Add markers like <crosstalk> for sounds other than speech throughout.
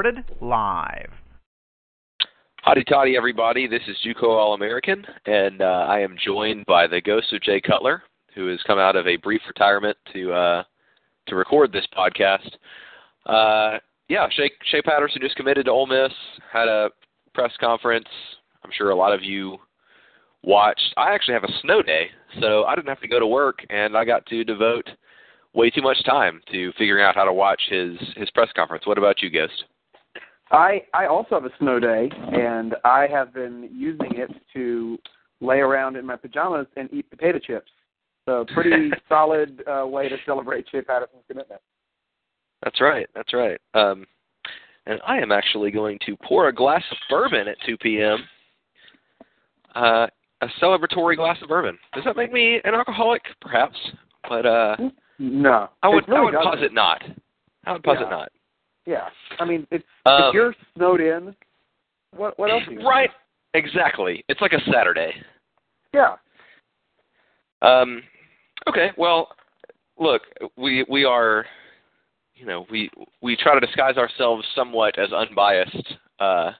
Recorded live. Hotty toddy, everybody. This is Juco All American, and uh, I am joined by the ghost of Jay Cutler, who has come out of a brief retirement to uh, to record this podcast. Uh, yeah, Shea, Shea Patterson just committed to Ole Miss. Had a press conference. I'm sure a lot of you watched. I actually have a snow day, so I didn't have to go to work, and I got to devote way too much time to figuring out how to watch his his press conference. What about you, Ghost? I I also have a snow day, and I have been using it to lay around in my pajamas and eat potato chips. So pretty <laughs> solid uh, way to celebrate Shea Patterson's commitment. That's right. That's right. Um, and I am actually going to pour a glass of bourbon at 2 p.m. Uh, a celebratory glass of bourbon. Does that make me an alcoholic? Perhaps, but uh, no, I would really I would doesn't. posit not. I would posit Yeah. not. Yeah, I mean, it's Um, if you're snowed in, what what else? Are you gonna Right. Exactly. It's like a Saturday. Yeah. Um, okay. Well, look, we we are, you know, we we try to disguise ourselves somewhat as unbiased, uh,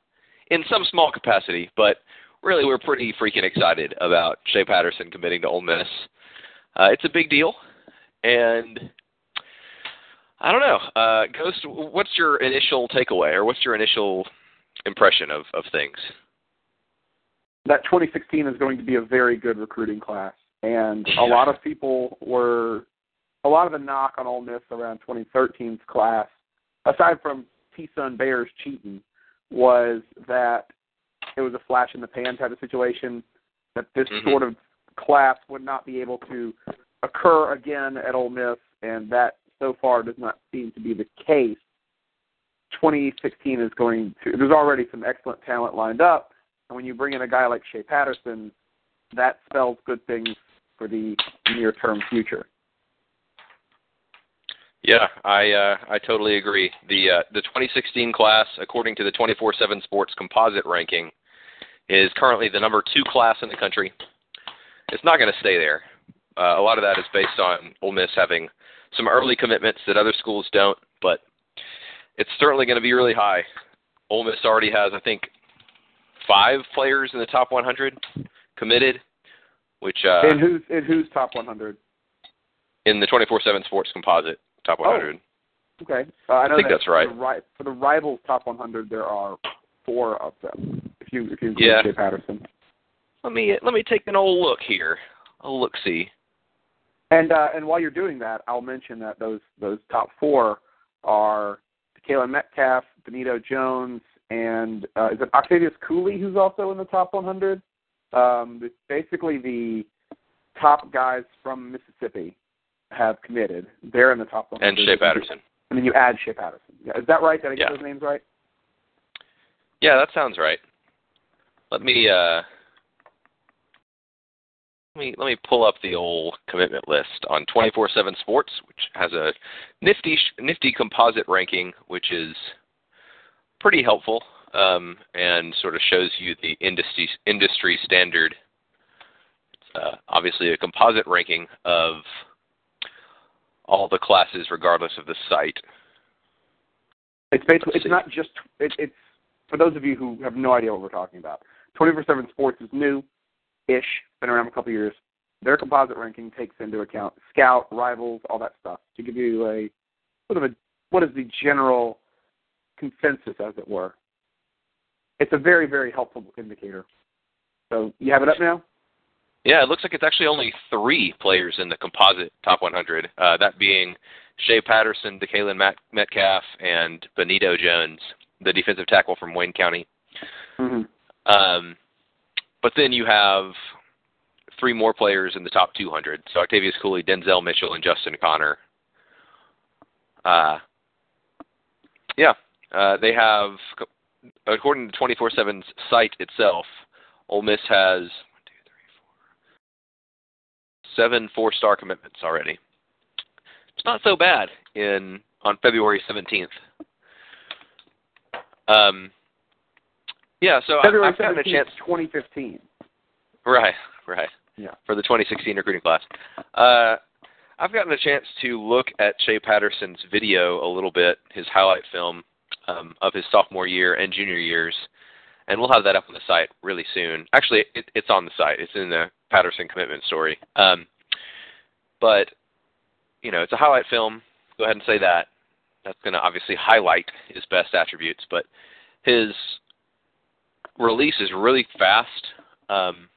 in some small capacity, but really we're pretty freaking excited about Shea Patterson committing to Ole Miss. Uh, it's a big deal, and I don't know, uh, Ghost. What's your initial takeaway, or what's your initial impression of of things? that 2016 is going to be a very good recruiting class, and a lot of people were a lot of the knock on Ole Miss around 2013's class, aside from T-Sun Bears cheating, was that it was a flash in the pan type of situation. That this Mhm. sort of class would not be able to occur again at Ole Miss, and that so far does not seem to be the case. 2016 is going to. There's already some excellent talent lined up, and when you bring in a guy like Shea Patterson, that spells good things for the near-term future. Yeah, I uh, I totally agree. The uh, the 2016 class, according to the 24/7 Sports composite ranking, is currently the number two class in the country. It's not going to stay there. Uh, a lot of that is based on Ole Miss having some early commitments that other schools don't, but it's certainly going to be really high. Ole Miss already has, I think, five players in the top 100 committed, which uh, and who's and who's top 100? in the 24/7 Sports composite top 100. Okay, uh, I know think that that's right. For the, ri- for the rivals top 100, there are four of them. If you if you include Yeah. Shea Patterson, Let me let me take an old look here. A look see. And uh, and while you're doing that, I'll mention that those those top four are Kayla Metcalf, Benito Jones, and uh, is it Octavius Cooley who's also in the top 100? Um, basically the top guys from Mississippi have committed. They're in the top 100. And Shea Patterson. And then you add Shea Patterson. Is that right? Did I get Yeah. those names right? Yeah, that sounds right. Let me uh let me let me pull up the old commitment list on 24/7 Sports, which has a nifty nifty composite ranking, which is pretty helpful um, and sort of shows you the industry industry standard. It's uh, obviously a composite ranking of all the classes, regardless of the site. It's basically it's not just it, it's for those of you who have no idea what we're talking about. Twenty four seven Sports is new ish, been around a couple of years. Their composite ranking takes into account scout, rivals, all that stuff to give you a sort of a what is the general consensus, as it were. It's a very very helpful indicator. So you have it up now. Yeah, it looks like it's actually only three players in the composite top 100. Uh, that being Shea Patterson, DeKaylin Met- Metcalf, and Benito Jones, the defensive tackle from Wayne County. Mm-hmm. Um, but then you have three more players in the top 200. So Octavius Cooley, Denzel Mitchell, and Justin Connor. Uh, yeah, uh, they have, according to 24/7's site itself, Ole Miss has four, seven four-star commitments already. It's not so bad in on February 17th. Um, yeah, so February I've gotten a chance. 2015. Right, right. Yeah. For the 2016 recruiting class. Uh, I've gotten a chance to look at Shea Patterson's video a little bit, his highlight film um, of his sophomore year and junior years, and we'll have that up on the site really soon. Actually, it, it's on the site. It's in the Patterson commitment story. Um, but you know, it's a highlight film. Go ahead and say that. That's going to obviously highlight his best attributes, but his release is really fast, um,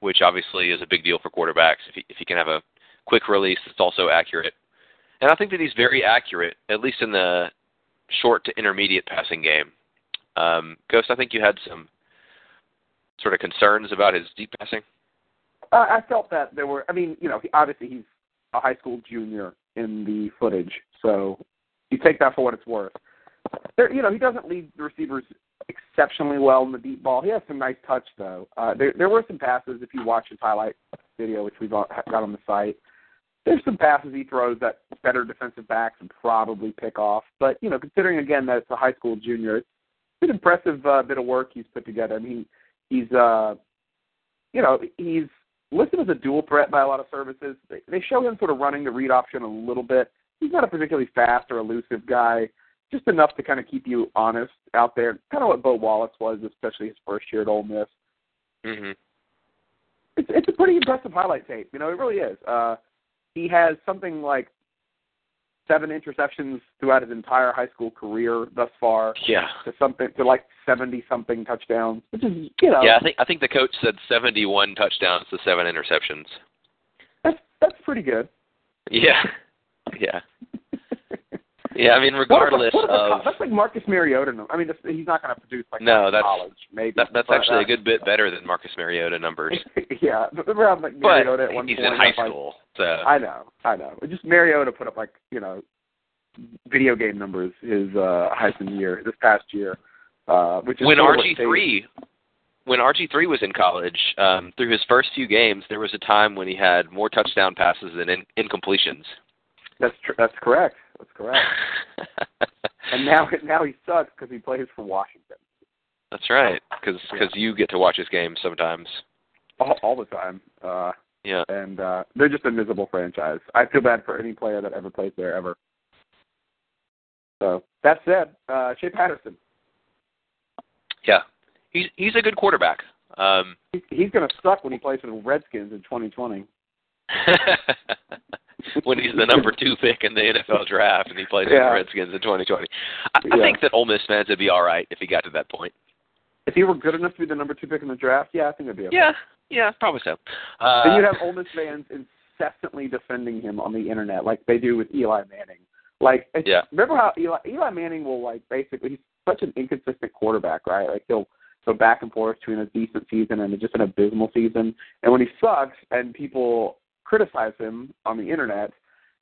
which obviously is a big deal for quarterbacks. If he, if he can have a quick release that's also accurate, and I think that he's very accurate, at least in the short to intermediate passing game. Um, Ghost, I think you had some sort of concerns about his deep passing. Uh, I felt that there were. I mean, you know, obviously he's a high school junior in the footage, so you take that for what it's worth. There, you know, he doesn't lead the receivers exceptionally well in the deep ball. He has some nice touch though. Uh, there, there were some passes if you watch his highlight video, which we've got on the site. There's some passes he throws that better defensive backs would probably pick off. But you know, considering again that it's a high school junior, it's an impressive uh, bit of work he's put together. I mean, he's uh, you know, he's listed as a dual threat by a lot of services. They, they show him sort of running the read option a little bit. He's not a particularly fast or elusive guy, just enough to kind of keep you honest out there. Kind of what Bo Wallace was, especially his first year at Ole Miss. Mm-hmm. It's it's a pretty impressive highlight tape. You know, it really is. Uh, he has something like seven interceptions throughout his entire high school career thus far. Yeah. To something to like seventy something touchdowns, which is you know Yeah, I think I think the coach said 71 touchdowns to seven interceptions. that's that's pretty good. Yeah, <laughs> yeah, yeah. I mean, regardless what, what of that's like Marcus Mariota. I mean, he's not going to produce like No, that's- college. Maybe that, that's but, actually uh, a good bit better than Marcus Mariota numbers. <laughs> yeah, but around like But Mariota at one he's point. in high like- school, so I know, I know. Just Mariota put up like you know, video game numbers his uh Heisman year this past year, uh, which is when sort of what RG three. when RG three was in college, um, through his first few games, there was a time when he had more touchdown passes than in, incompletions. That's tr- that's correct. That's correct. <laughs> and now now he sucks because he plays for Washington That's right, because because you get to watch his games sometimes. all, all the time. Uh, Yeah. and uh, they're just a miserable franchise. I feel bad for any player that ever plays there ever. So that said, uh, Shea Patterson, Yeah, he's he's a good quarterback. Um, he's, he's going to suck when he plays for the Redskins in 2020. <laughs> <laughs> when he's the number two pick in the NFL draft and he plays for the Redskins in 2020, I, I think that Ole Miss fans would be all right if he got to that point. If he were good enough to be the number two pick in the draft, yeah, I think it'd be okay. Yeah, yeah, probably so. Uh, Then you'd have Ole Miss fans incessantly defending him on the internet, like they do with Eli Manning. Like, it's, Yeah. remember how Eli, Eli Manning will like basically he's such an inconsistent quarterback, right? Like he'll go back and forth between a decent season and just an abysmal season. And when he sucks and people criticize him on the internet,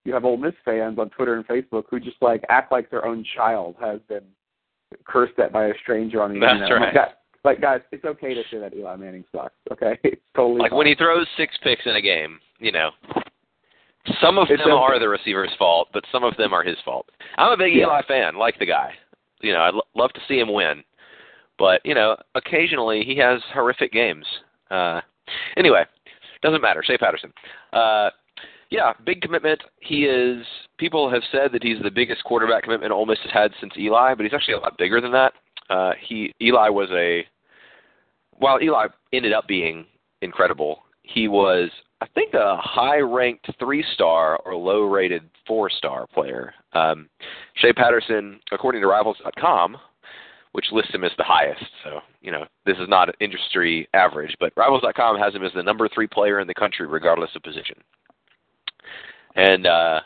you have Ole Miss fans on Twitter and Facebook who just like act like their own child has been cursed at by a stranger on the That's internet. I'm right. Like, guys, like guys, it's okay to say that Eli Manning sucks. Okay, <laughs> it's totally like fine. when he throws six picks in a game, you know, some of It's them are the receiver's fault, but some of them are his fault. I'm a big Yeah. Eli fan, like the guy. You know, I'd lo- love to see him win, but you know, occasionally he has horrific games. Uh, anyway, doesn't matter. Shea Patterson. Uh, yeah, big commitment. He is. People have said that he's the biggest quarterback commitment Ole Miss has had since Eli, but he's actually a lot bigger than that. Uh, he Eli was a while Eli ended up being incredible, he was I think a high-ranked three-star or low-rated four-star player. Um, Shea Patterson, according to Rivals.com, which lists him as the highest, so you know this is not an industry average, but Rivals.com has him as the number three player in the country, regardless of position. And uh,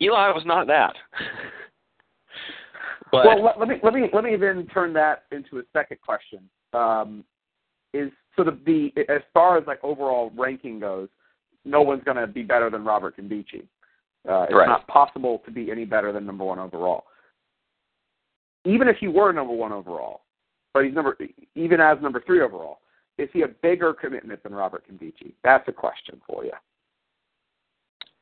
Eli was not that. <laughs> but well, let, let me let me let me then turn that into a second question. Um, is sort of the as far as like overall ranking goes, no one's going to be better than Robert Nkemdiche. Uh, it's Right. not possible to be any better than number one overall. Even if he were number one overall, but he's number even as number three overall, is he a bigger commitment than Robert Nkemdiche? That's a question for you.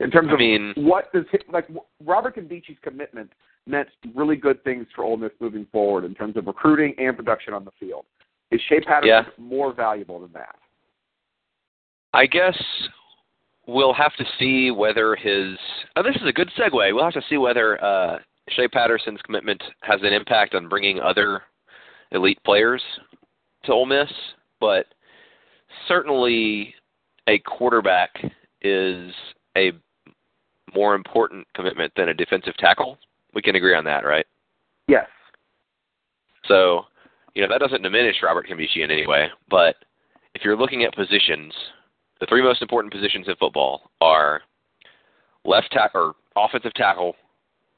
In terms I of mean, what does he, like Robert Nkemdiche's commitment meant really good things for Ole Miss moving forward in terms of recruiting and production on the field. Is Shea Patterson Yeah. more valuable than that? I guess we'll have to see whether his. Oh, this is a good segue. We'll have to see whether uh, Shea Patterson's commitment has an impact on bringing other elite players to Ole Miss, but certainly a quarterback is a more important commitment than a defensive tackle. We can agree on that, right? Yes. So, you know, that doesn't diminish Robert Nkemdiche in any way, but if you're looking at positions, the three most important positions in football are left tackle or offensive tackle,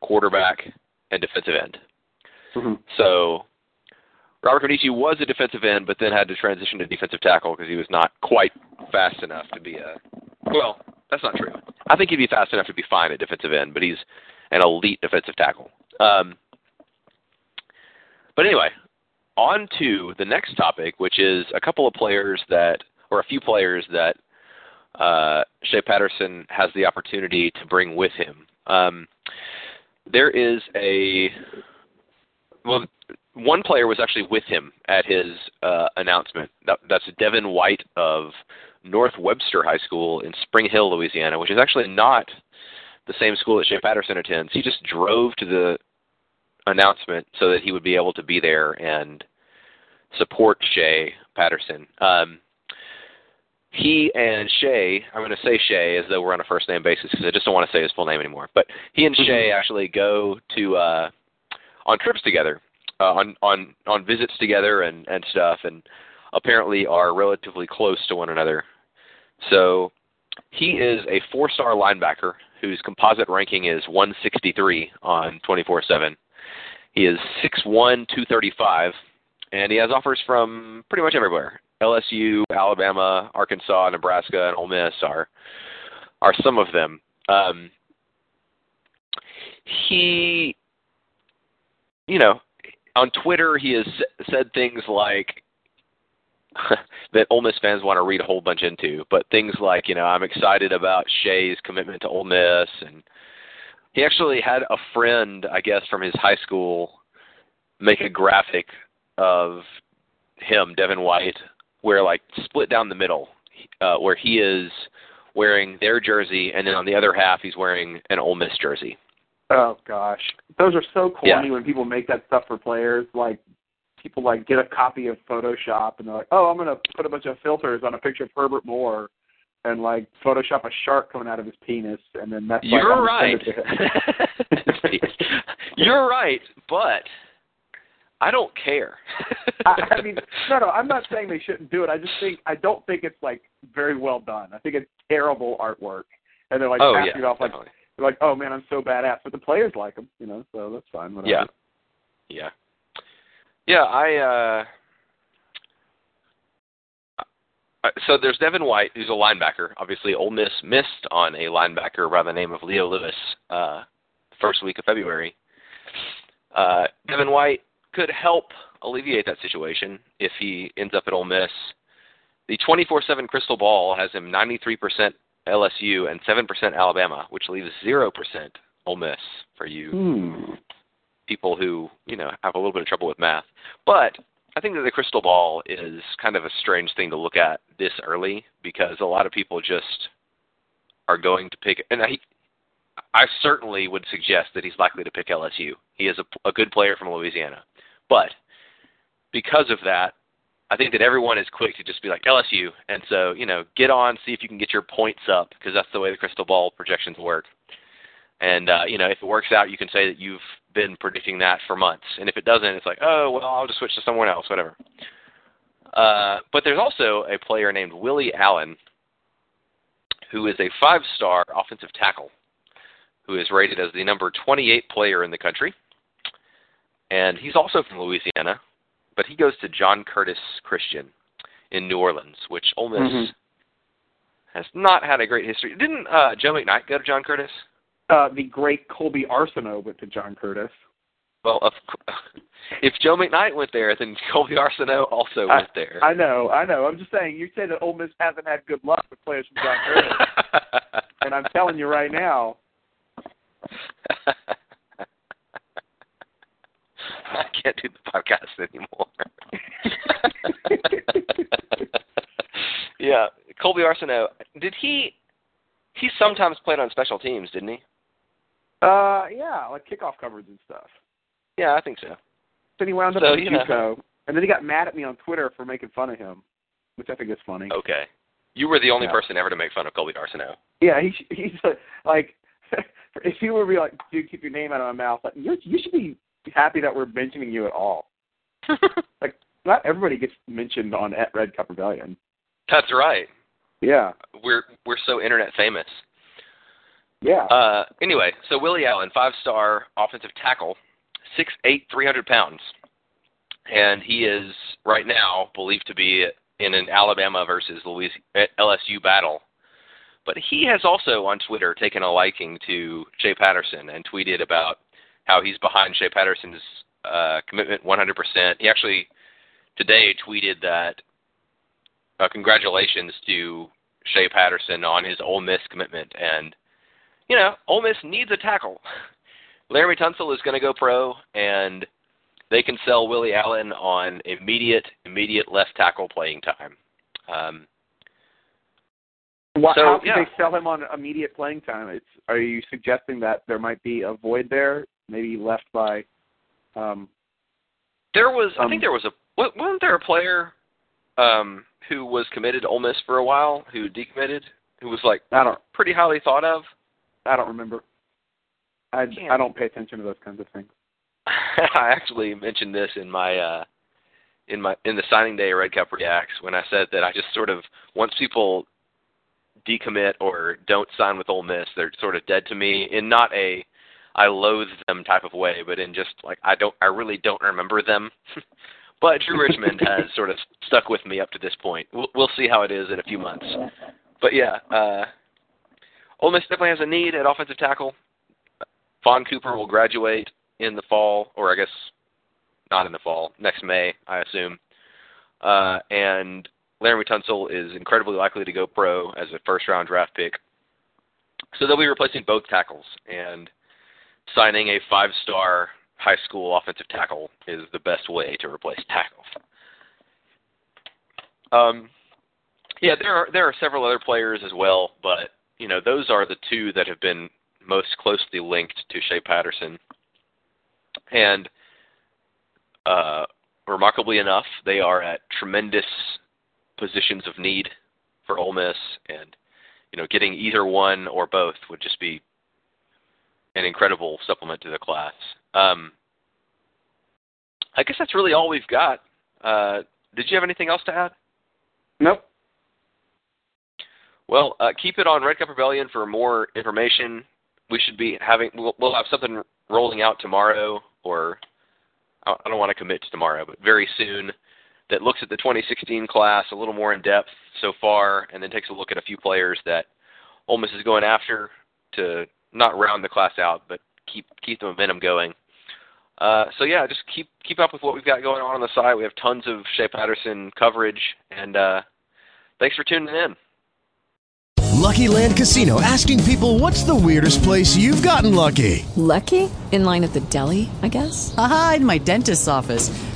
quarterback, and defensive end. hmm So Robert Nkemdiche was a defensive end, but then had to transition to defensive tackle because he was not quite fast enough to be a. Well, that's not true. I think he'd be fast enough to be fine at defensive end, but he's an elite defensive tackle. Um, but anyway, on to the next topic, which is a couple of players that, or a few players that uh, Shea Patterson has the opportunity to bring with him. Um, there is a well, one player was actually with him at his uh, announcement. That, that's Devin White of North Webster High School in Spring Hill, Louisiana, which is actually not the same school that Shea Patterson attends. He just drove to the announcement so that he would be able to be there and support Shea Patterson. Um, he and Shay, I'm going to say Shay as though we're on a first name basis because I just don't want to say his full name anymore. But he and Shay actually go to uh, on trips together, uh, on on on visits together and and stuff, and apparently are relatively close to one another. So he is a four-star linebacker whose composite ranking is 163 on 24/7. He is 6'1", 235, and he has offers from pretty much everywhere. LSU, Alabama, Arkansas, Nebraska, and Ole Miss are are some of them. Um, he, you know, on Twitter he has said things like <laughs> that Ole Miss fans want to read a whole bunch into, but things like, you know, I'm excited about Shea's commitment to Ole Miss, and he actually had a friend, I guess, from his high school make a graphic of him, Devin White, where like split down the middle, uh, where he is wearing their jersey, and then on the other half he's wearing an Ole Miss jersey. Oh gosh, those are so corny Yeah. when people make that stuff for players. Like people like get a copy of Photoshop and they're like, "Oh, I'm gonna put a bunch of filters on a picture of Herbert Moore." And like Photoshop a shark coming out of his penis, and then that's You're I'm right. to him. <laughs> You're right, but I don't care. <laughs> I, I mean, no, no, I'm not saying they shouldn't do it. I just think I don't think it's like very well done. I think it's terrible artwork, and they're like oh passing yeah, it off like definitely. they're like, oh man, I'm so badass. But the players like them, you know, so that's fine. Whatever. Yeah. Yeah. Yeah, I uh uh, so there's Devin White, who's a linebacker. Obviously, Ole Miss missed on a linebacker by the name of Leo Lewis uh, first week of February. Uh, Devin White could help alleviate that situation if he ends up at Ole Miss. The 24/7 crystal ball has him 93% LSU and 7% Alabama, which leaves 0% Ole Miss for you Hmm. people who you know have a little bit of trouble with math. But I think that the crystal ball is kind of a strange thing to look at this early because a lot of people just are going to pick. And I, I certainly would suggest that he's likely to pick LSU. He is a, a good player from Louisiana, but because of that, I think that everyone is quick to just be like LSU, and so you know, get on, see if you can get your points up because that's the way the crystal ball projections work. And uh, you know, if it works out, you can say that you've been predicting that for months. And if it doesn't, it's like, oh well, I'll just switch to someone else, whatever. Uh, but there's also a player named Willie Allen, who is a five-star offensive tackle, who is rated as the number 28 player in the country. And he's also from Louisiana, but he goes to John Curtis Christian in New Orleans, which Ole Miss Mhm. has not had a great history. Didn't uh, Joe McKnight go to John Curtis? Uh, the great Colby Arsenault went to John Curtis. Well, of, <laughs> if Joe McKnight went there, then Colby Arsenault also I- went there. I know, I know. I'm just saying. You say that Ole Miss hasn't had good luck with players from John Curtis, <laughs> and I'm telling you right now, I can't do the podcast anymore. <laughs> yeah, Colby Arsenault. Did he? He sometimes played on special teams, didn't he? uh, yeah, like kickoff coverage and stuff. Yeah, I think so. Then he wound up So, at you know. JUCO, and then he got mad at me on Twitter for making fun of him, which I think is funny. Okay. You were the only Yeah. person ever to make fun of Colby Arsenault. Yeah, he sh- he's uh, like, <laughs> <laughs> if he were to be like, dude, keep your name out of my mouth, like you you should be happy that we're mentioning you at all. <laughs> Like, not everybody gets mentioned on at Red Cup Rebellion. That's right. Yeah, We're we're so internet famous. yeah. Uh, anyway, so Willie Allen, five-star offensive tackle, six eight, three hundred pounds, and he is right now believed to be in an Alabama versus Louis LSU battle. But he has also on Twitter taken a liking to Shea Patterson and tweeted about how he's behind Shea Patterson's uh, commitment 100%. He actually today tweeted that uh, congratulations to Shea Patterson on his Ole Miss commitment and you know, Ole Miss needs a tackle. <laughs> Laremy Tunsil is going to go pro, and they can sell Willie Allen on immediate, immediate left tackle playing time. Um, Why, so, how could yeah. they sell him on immediate playing time? It's are you suggesting that there might be a void there, maybe left by? Um, there was, I Um, think there was a, wasn't there a player um, who was committed to Ole Miss for a while who decommitted, who was like I don't, pretty highly thought of? I don't remember. I Can't- I don't pay attention to those kinds of things. <laughs> I actually mentioned this in my uh in my in the signing day Red Cup Reacts when I said that I just sort of once people decommit or don't sign with Ole Miss, they're sort of dead to me in not a I loathe them type of way, but in just like I don't I really don't remember them. <laughs> but Drew Richmond <laughs> has sort of stuck with me up to this point. We'll, we'll see how it is in a few months. But yeah, uh Ole Miss definitely has a need at offensive tackle. Fahn Cooper will graduate in the fall, or I guess not in the fall, next May, I assume. Uh, and Laremy Tunsil is incredibly likely to go pro as a first round draft pick. So they'll be replacing both tackles, and signing a five star high school offensive tackle is the best way to replace tackles. Um, yeah, there are there are several other players as well, but you know those are the two that have been most closely linked to Shea Patterson. And uh, remarkably enough, they are at tremendous positions of need for Ole Miss, and you know, getting either one or both would just be an incredible supplement to the class. Um, I guess that's really all we've got. Uh, did you have anything else to add? Nope. Well, uh, keep it on Red Cup Rebellion for more information. We should be having we'll, we'll have something rolling out tomorrow, or I don't want to commit to tomorrow, but very soon that looks at the 2016 class a little more in depth so far, and then takes a look at a few players that Ole Miss is going after to not round the class out, but keep keep the momentum going. Uh, so yeah, just keep keep up with what we've got going on on the site. We have tons of Shea Patterson coverage, and uh, thanks for tuning in. Lucky Land Casino asking people what's the weirdest place you've gotten lucky? Lucky? In line at the deli, I guess? Aha, in my dentist's office.